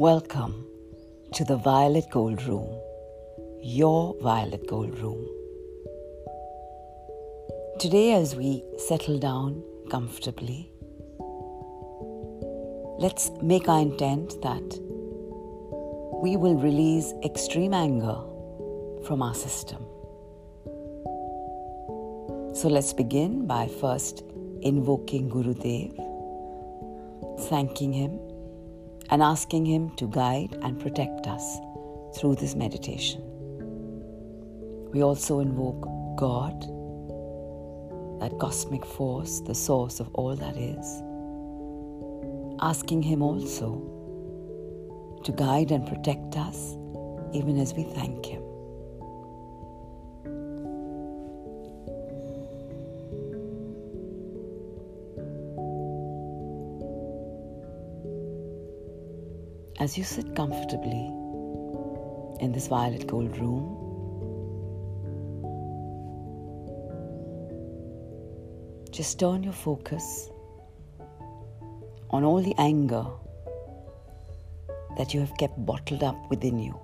Welcome to the Violet Gold Room, your Violet Gold Room. Today, as we settle down comfortably, let's make our intent that we will release extreme anger from our system. So let's begin by first invoking Gurudev, thanking him and asking Him to guide and protect us through this meditation. We also invoke God, that cosmic force, the source of all that is, asking Him also to guide and protect us even as we thank Him. As you sit comfortably in this violet gold room, just turn your focus on all the anger that you have kept bottled up within you.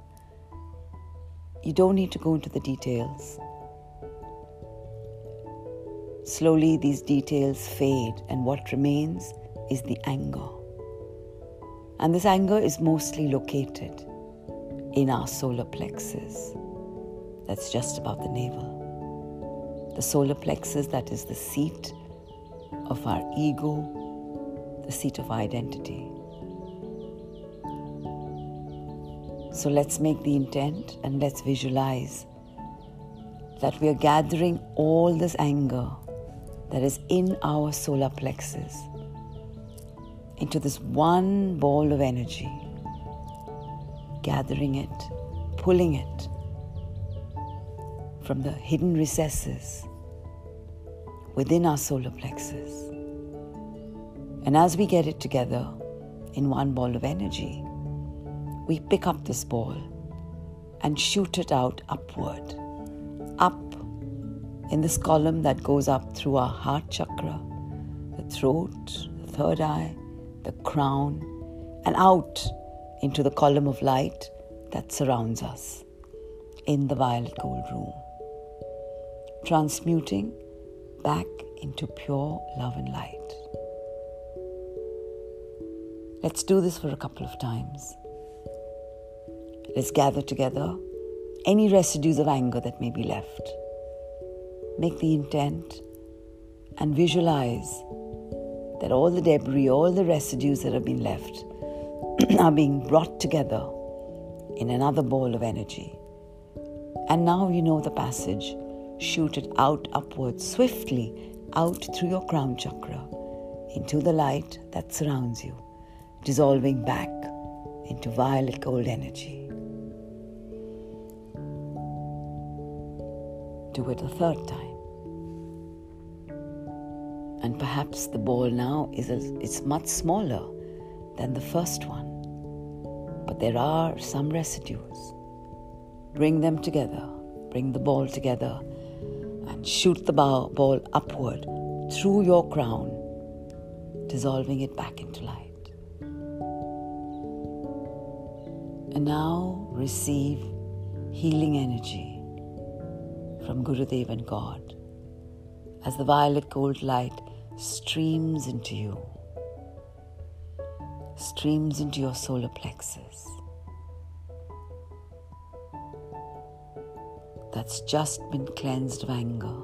You don't need to go into the details. Slowly, these details fade, and what remains is the anger. And this anger is mostly located in our solar plexus. That's just above the navel. The solar plexus, that is the seat of our ego, the seat of our identity. So let's make the intent and let's visualize that we are gathering all this anger that is in our solar plexus into this one ball of energy, gathering it, pulling it from the hidden recesses within our solar plexus. And as we get it together in one ball of energy, we pick up this ball and shoot it out upward, up in this column that goes up through our heart chakra, the throat, the third eye, the crown, and out into the column of light that surrounds us in the violet gold room, transmuting back into pure love and light. Let's do this for a couple of times. Let's gather together any residues of anger that may be left. Make the intent and visualize that all the debris, all the residues that have been left are being brought together in another ball of energy. And now you know the passage. Shoot it out upwards, swiftly out through your crown chakra into the light that surrounds you, dissolving back into violet gold energy. Do it a third time and perhaps the ball now is a, it's much smaller than the first one. But there are some residues. Bring them together. Bring the ball together and shoot the ball upward through your crown dissolving it back into light. And now receive healing energy from Gurudev and God. As the violet gold light streams into you, streams into your solar plexus. That's just been cleansed of anger.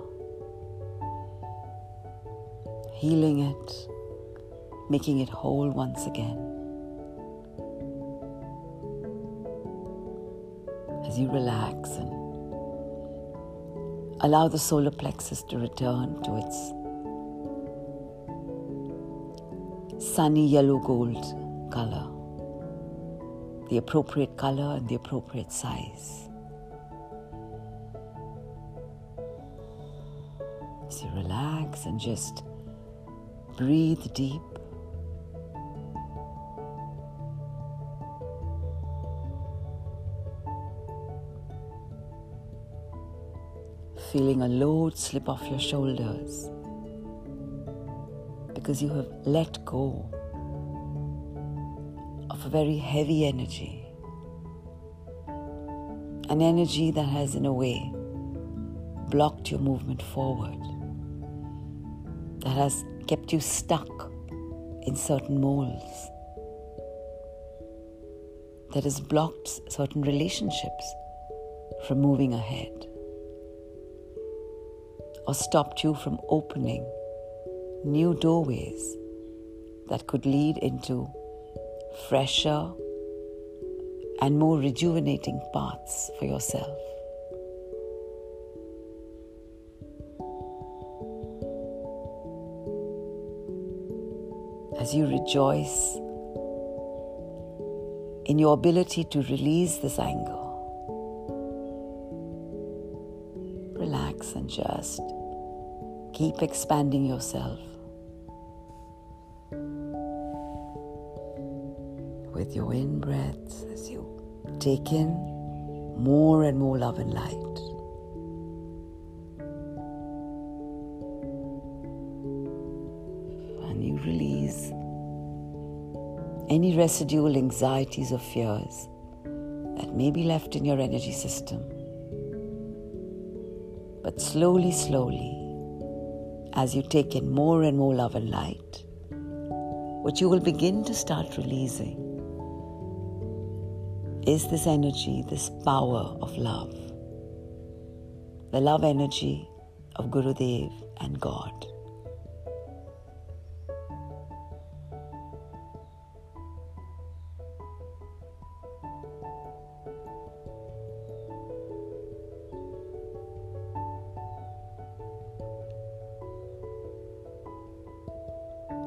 Healing it, making it whole once again. As you relax and allow the solar plexus to return to its sunny yellow gold color, the appropriate color and the appropriate size. So relax and just breathe deep. Feeling a load slip off your shoulders because you have let go of a very heavy energy. An energy that has, in a way, blocked your movement forward, that has kept you stuck in certain molds, that has blocked certain relationships from moving ahead, or stopped you from opening new doorways that could lead into fresher and more rejuvenating paths for yourself. As you rejoice in your ability to release this anger, relax and just keep expanding yourself with your in breaths as you take in more and more love and light. And you release any residual anxieties or fears that may be left in your energy system. But slowly, slowly, as you take in more and more love and light, what you will begin to start releasing is this energy, this power of love. The love energy of Gurudev and God.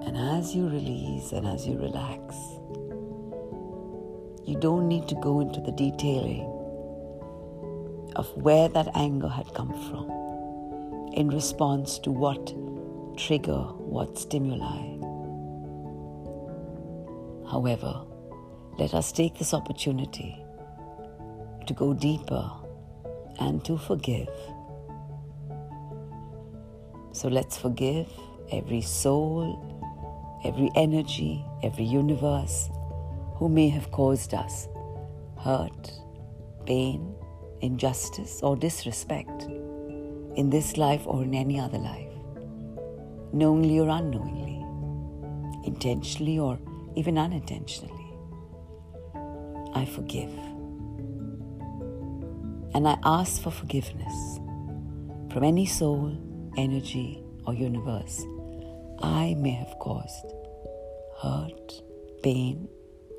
And as you release and as you relax, you don't need to go into the detailing of where that anger had come from in response to what trigger, what stimuli. However, let us take this opportunity to go deeper and to forgive. So let's forgive every soul, every energy, every universe who may have caused us hurt, pain, injustice, or disrespect in this life or in any other life, knowingly or unknowingly, intentionally or even unintentionally. I forgive. And I ask for forgiveness from any soul, energy, or universe I may have caused hurt, pain,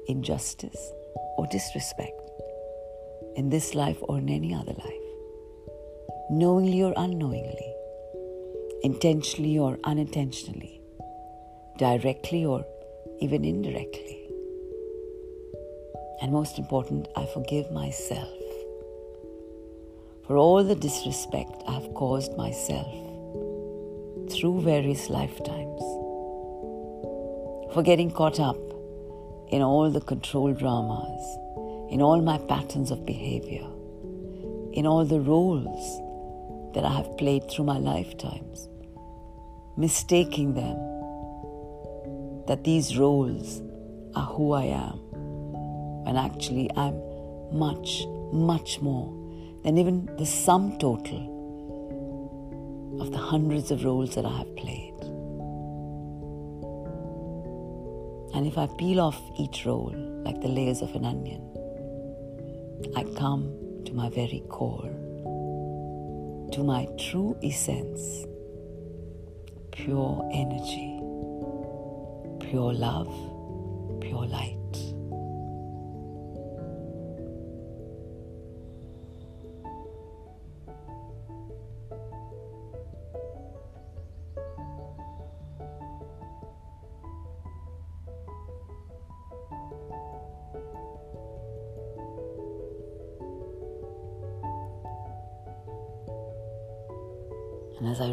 injustice, or disrespect in this life or in any other life, knowingly or unknowingly, intentionally or unintentionally, directly or even indirectly. And most important, I forgive myself for all the disrespect I have caused myself through various lifetimes, for getting caught up in all the control dramas, in all my patterns of behavior, in all the roles that I have played through my lifetimes, mistaking them that these roles are who I am, when actually I'm much, much more than even the sum total of the hundreds of roles that I have played. And if I peel off each roll like the layers of an onion, I come to my very core, to my true essence, pure energy, pure love, pure light.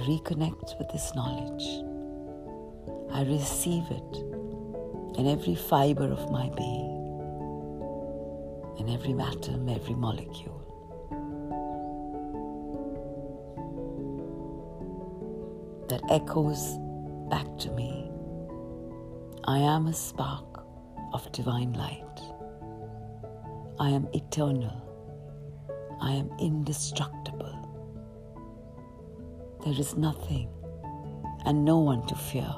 Reconnect with this knowledge, I receive it in every fiber of my being, in every atom, every molecule. That echoes back to me I am a spark of divine light. I am eternal. I am indestructible. There is nothing and no one to fear,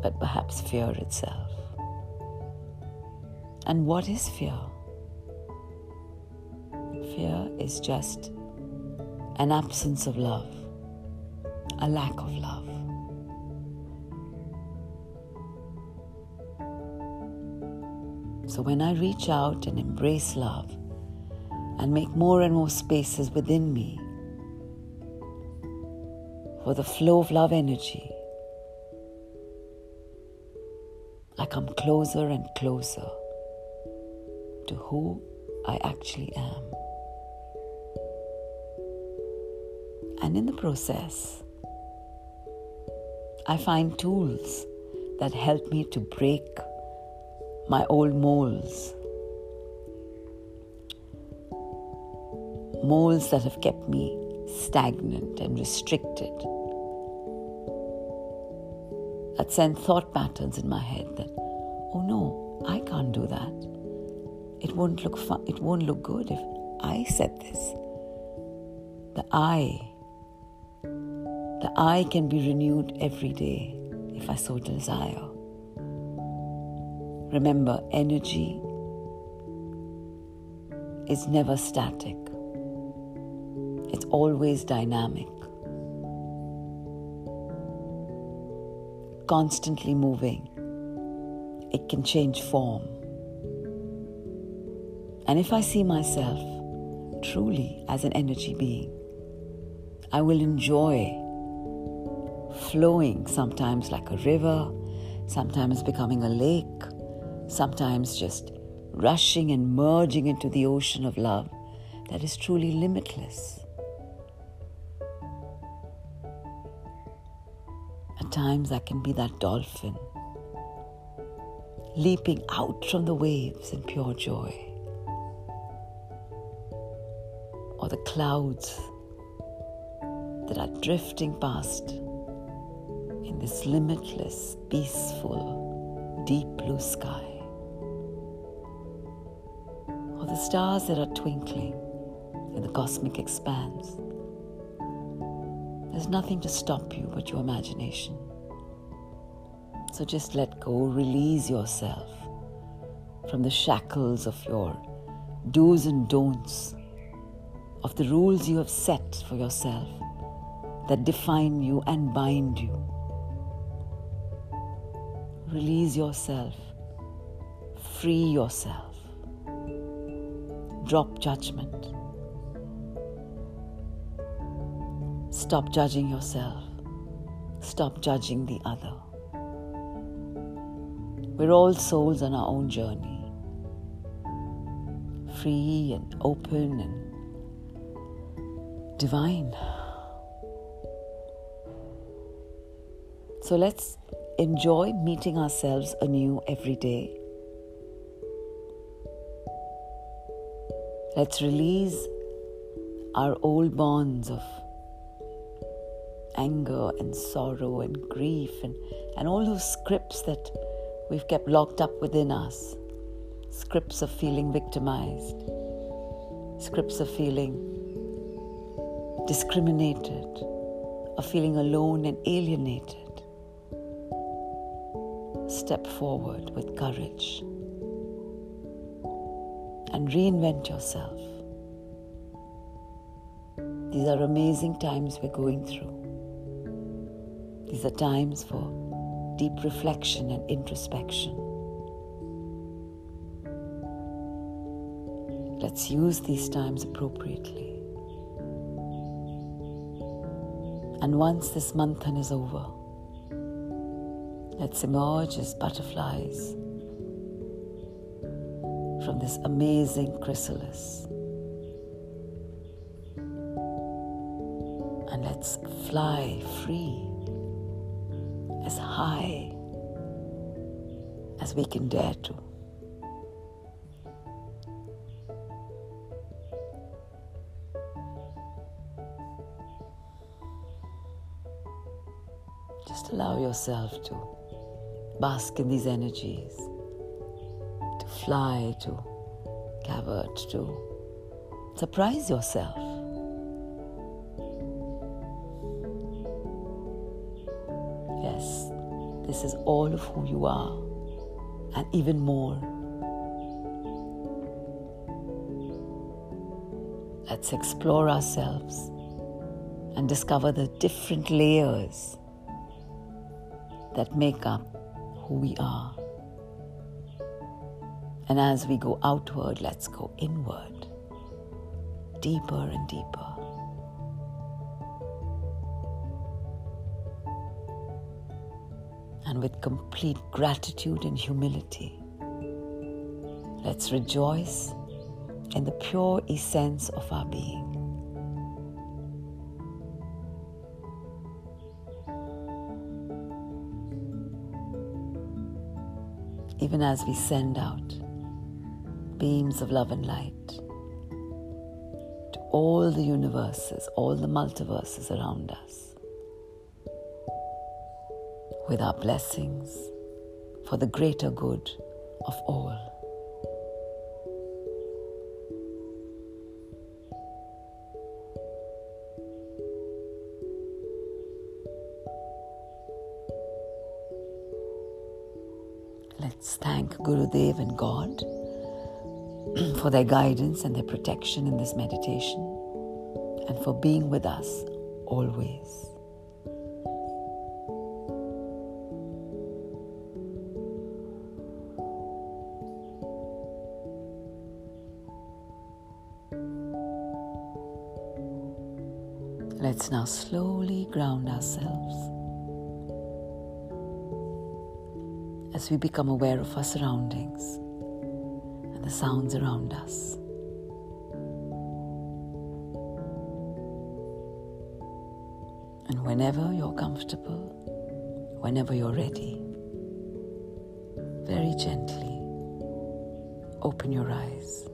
but perhaps fear itself. And what is fear? Fear is just an absence of love, a lack of love. So when I reach out and embrace love and make more and more spaces within me for the flow of love energy, I come closer and closer to who I actually am. And in the process, I find tools that help me to break my old molds. Molds that have kept me stagnant and restricted. That send thought patterns in my head that, oh no, I can't do that. It won't look fun, it won't look good if I said this. The I, the I can be renewed every day if I so desire. Remember, energy is never static, it's always dynamic, constantly moving. It can change form. And if I see myself truly as an energy being, I will enjoy flowing sometimes like a river, sometimes becoming a lake, sometimes just rushing and merging into the ocean of love that is truly limitless. At times, I can be that dolphin, leaping out from the waves in pure joy. Or the clouds that are drifting past in this limitless, peaceful, deep blue sky or the stars that are twinkling in the cosmic expanse. There's nothing to stop you but your imagination. So just let go, release yourself from the shackles of your do's and don'ts, of the rules you have set for yourself that define you and bind you. Release yourself, free yourself drop judgment. Stop judging yourself. Stop judging the other. We're all souls on our own journey, free and open and divine. So let's enjoy meeting ourselves anew every day Let's release our old bonds of anger and sorrow and grief and, and all those scripts that we've kept locked up within us. Scripts of feeling victimized, scripts of feeling discriminated, of feeling alone and alienated. Step forward with courage and reinvent yourself. These are amazing times we're going through. These are times for deep reflection and introspection. Let's use these times appropriately. And once this manthan is over, let's emerge as butterflies from this amazing chrysalis. And let's fly free as high as we can dare to. Just allow yourself to bask in these energies to fly, to urge to surprise yourself. This is all of who you are, and even more. Let's explore ourselves and discover the different layers that make up who we are. And as we go outward, let's go inward, deeper and deeper. And with complete gratitude and humility, let's rejoice in the pure essence of our being. Even as we send out beams of love and light to all the universes, all the multiverses around us, with our blessings for the greater good of all. Let's thank Gurudev and God for their guidance and their protection in this meditation and for being with us always. Let's now slowly ground ourselves as we become aware of our surroundings and the sounds around us. And whenever you're comfortable, whenever you're ready, very gently open your eyes.